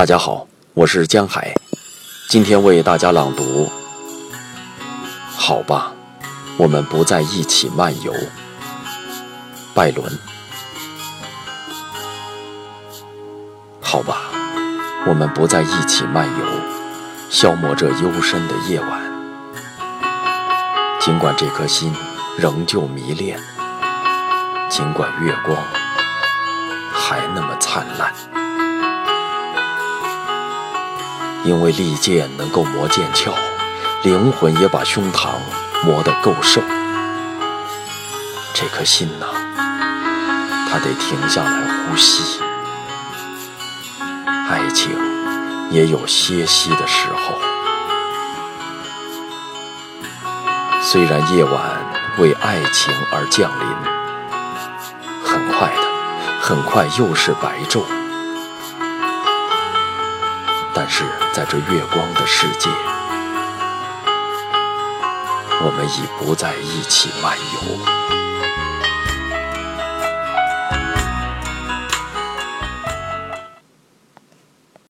大家好，我是江海，今天为大家朗读。好吧，我们不再一起漫游。拜伦。好吧，我们不再一起漫游，消磨这幽深的夜晚。尽管这颗心仍旧迷恋，尽管月光还那么灿烂。因为利剑能够磨剑鞘，灵魂也把胸膛磨得够瘦。这颗心呐，它得停下来呼吸。爱情也有歇息的时候。虽然夜晚为爱情而降临，很快的，很快又是白昼。但是在这月光的世界，我们已不再一起漫游。